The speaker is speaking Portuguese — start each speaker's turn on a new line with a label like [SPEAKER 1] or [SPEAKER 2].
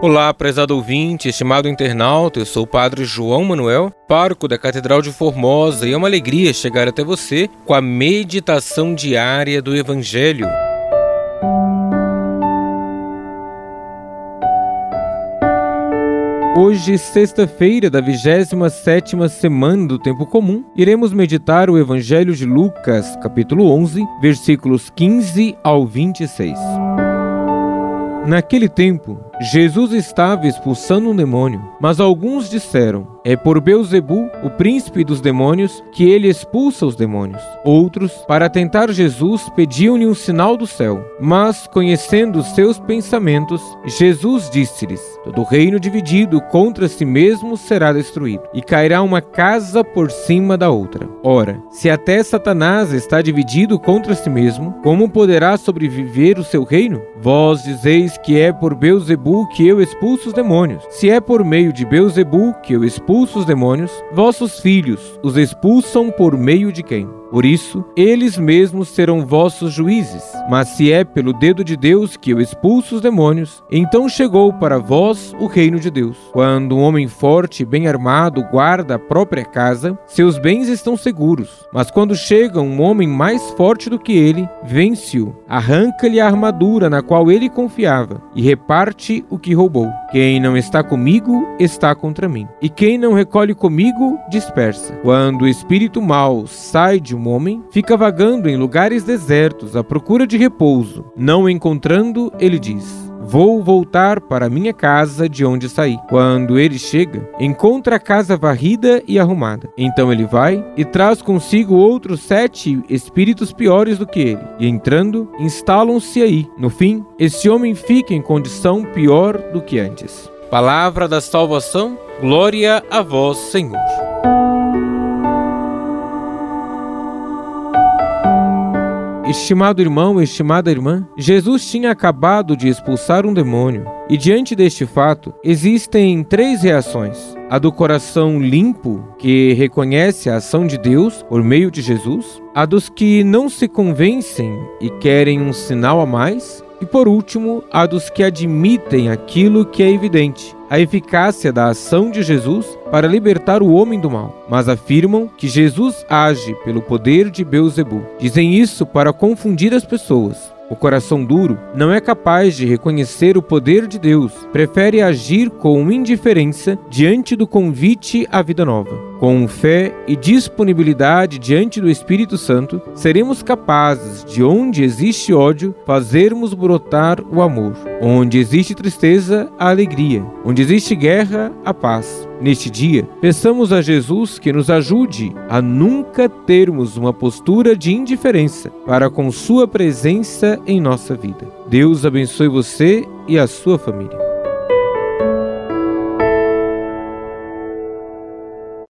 [SPEAKER 1] Olá, prezado ouvinte, estimado internauta, eu sou o Padre João Manuel, pároco da Catedral de Formosa, e é uma alegria chegar até você com a meditação diária do Evangelho. Hoje, sexta-feira da 27ª semana do Tempo Comum, iremos meditar o Evangelho de Lucas, capítulo 11, versículos 15 ao 26. Naquele tempo, Jesus estava expulsando um demônio, mas alguns disseram: É por Beuzebu, o príncipe dos demônios, que ele expulsa os demônios. Outros, para tentar Jesus, pediam-lhe um sinal do céu. Mas, conhecendo seus pensamentos, Jesus disse-lhes: Todo reino dividido contra si mesmo será destruído, e cairá uma casa por cima da outra. Ora, se até Satanás está dividido contra si mesmo, como poderá sobreviver o seu reino? Vós dizeis que é por Beuzebu que eu expulso os demônios. Se é por meio de Beuzebu que eu expulso os demônios, vossos filhos os expulsam por meio de quem? Por isso, eles mesmos serão vossos juízes. Mas se é pelo dedo de Deus que eu expulso os demônios, então chegou para vós o reino de Deus. Quando um homem forte e bem armado guarda a própria casa, seus bens estão seguros. Mas quando chega um homem mais forte do que ele, vence-o, arranca-lhe a armadura na qual ele confiava e reparte o que roubou. Quem não está comigo está contra mim, e quem não recolhe comigo dispersa. Quando o espírito mau sai de um homem, fica vagando em lugares desertos à procura de repouso. Não encontrando, ele diz: Vou voltar para minha casa de onde saí. Quando ele chega, encontra a casa varrida e arrumada. Então ele vai e traz consigo outros sete espíritos piores do que ele. E entrando, instalam-se aí. No fim, esse homem fica em condição pior do que antes. Palavra da salvação, glória a vós, Senhor. Estimado irmão, estimada irmã, Jesus tinha acabado de expulsar um demônio, e diante deste fato, existem três reações: a do coração limpo, que reconhece a ação de Deus por meio de Jesus, a dos que não se convencem e querem um sinal a mais, e por último, a dos que admitem aquilo que é evidente, a eficácia da ação de Jesus para libertar o homem do mal, mas afirmam que Jesus age pelo poder de Beuzebu. Dizem isso para confundir as pessoas. O coração duro não é capaz de reconhecer o poder de Deus, prefere agir com indiferença diante do convite à vida nova. Com fé e disponibilidade diante do Espírito Santo, seremos capazes de onde existe ódio, fazermos brotar o amor. Onde existe tristeza, a alegria. Onde existe guerra, a paz. Neste dia, peçamos a Jesus que nos ajude a nunca termos uma postura de indiferença para com Sua presença em nossa vida. Deus abençoe você e a sua família.